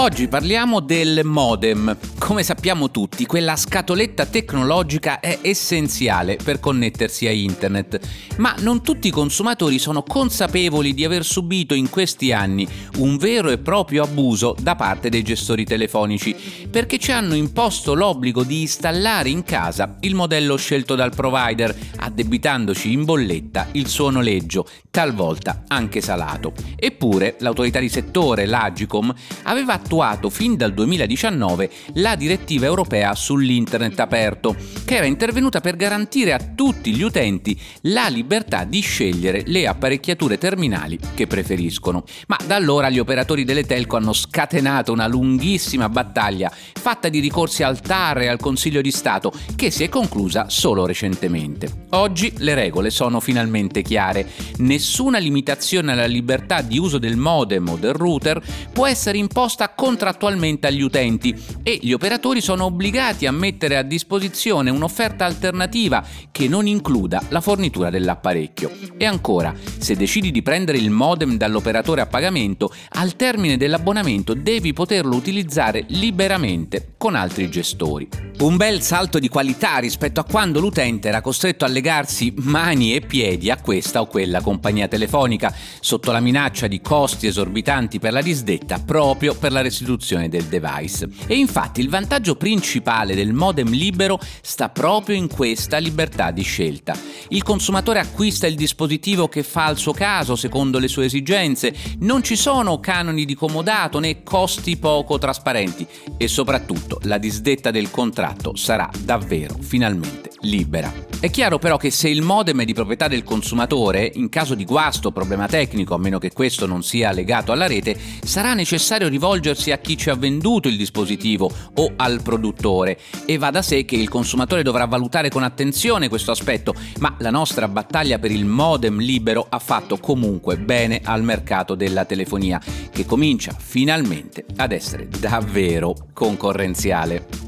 Oggi parliamo del modem. Come sappiamo tutti, quella scatoletta tecnologica è essenziale per connettersi a internet, ma non tutti i consumatori sono consapevoli di aver subito in questi anni un vero e proprio abuso da parte dei gestori telefonici, perché ci hanno imposto l'obbligo di installare in casa il modello scelto dal provider, addebitandoci in bolletta il suo noleggio, talvolta anche salato. Eppure l'autorità di settore, l'Agicom, aveva attuato fin dal 2019 la direttiva europea sull'Internet aperto, che era intervenuta per garantire a tutti gli utenti la libertà di scegliere le apparecchiature terminali che preferiscono. Ma da allora gli operatori delle telco hanno scatenato una lunghissima battaglia fatta di ricorsi al TAR e al Consiglio di Stato che si è conclusa solo recentemente. Oggi le regole sono finalmente chiare. Nessuna limitazione alla libertà di uso del modem o del router può essere imposta contrattualmente agli utenti e gli operatori sono obbligati a mettere a disposizione un'offerta alternativa che non includa la fornitura dell'apparecchio. E ancora, se decidi di prendere il modem dall'operatore a pagamento, al termine dell'abbonamento devi poterlo utilizzare liberamente con altri gestori. Un bel salto di qualità rispetto a quando l'utente era costretto a legarsi mani e piedi a questa o quella compagnia telefonica sotto la minaccia di costi esorbitanti per la disdetta proprio per la restituzione del device. E infatti il vantaggio principale del modem libero sta proprio in questa libertà di scelta. Il consumatore acquista il dispositivo che fa al suo caso secondo le sue esigenze, non ci sono canoni di comodato né costi poco trasparenti e soprattutto la disdetta del contratto sarà davvero finalmente libera. È chiaro però che se il modem è di proprietà del consumatore, in caso di guasto o problema tecnico, a meno che questo non sia legato alla rete, sarà necessario rivolgersi a chi ci ha venduto il dispositivo o al produttore e va da sé che il consumatore dovrà valutare con attenzione questo aspetto, ma la nostra battaglia per il modem libero ha fatto comunque bene al mercato della telefonia, che comincia finalmente ad essere davvero concorrenziale.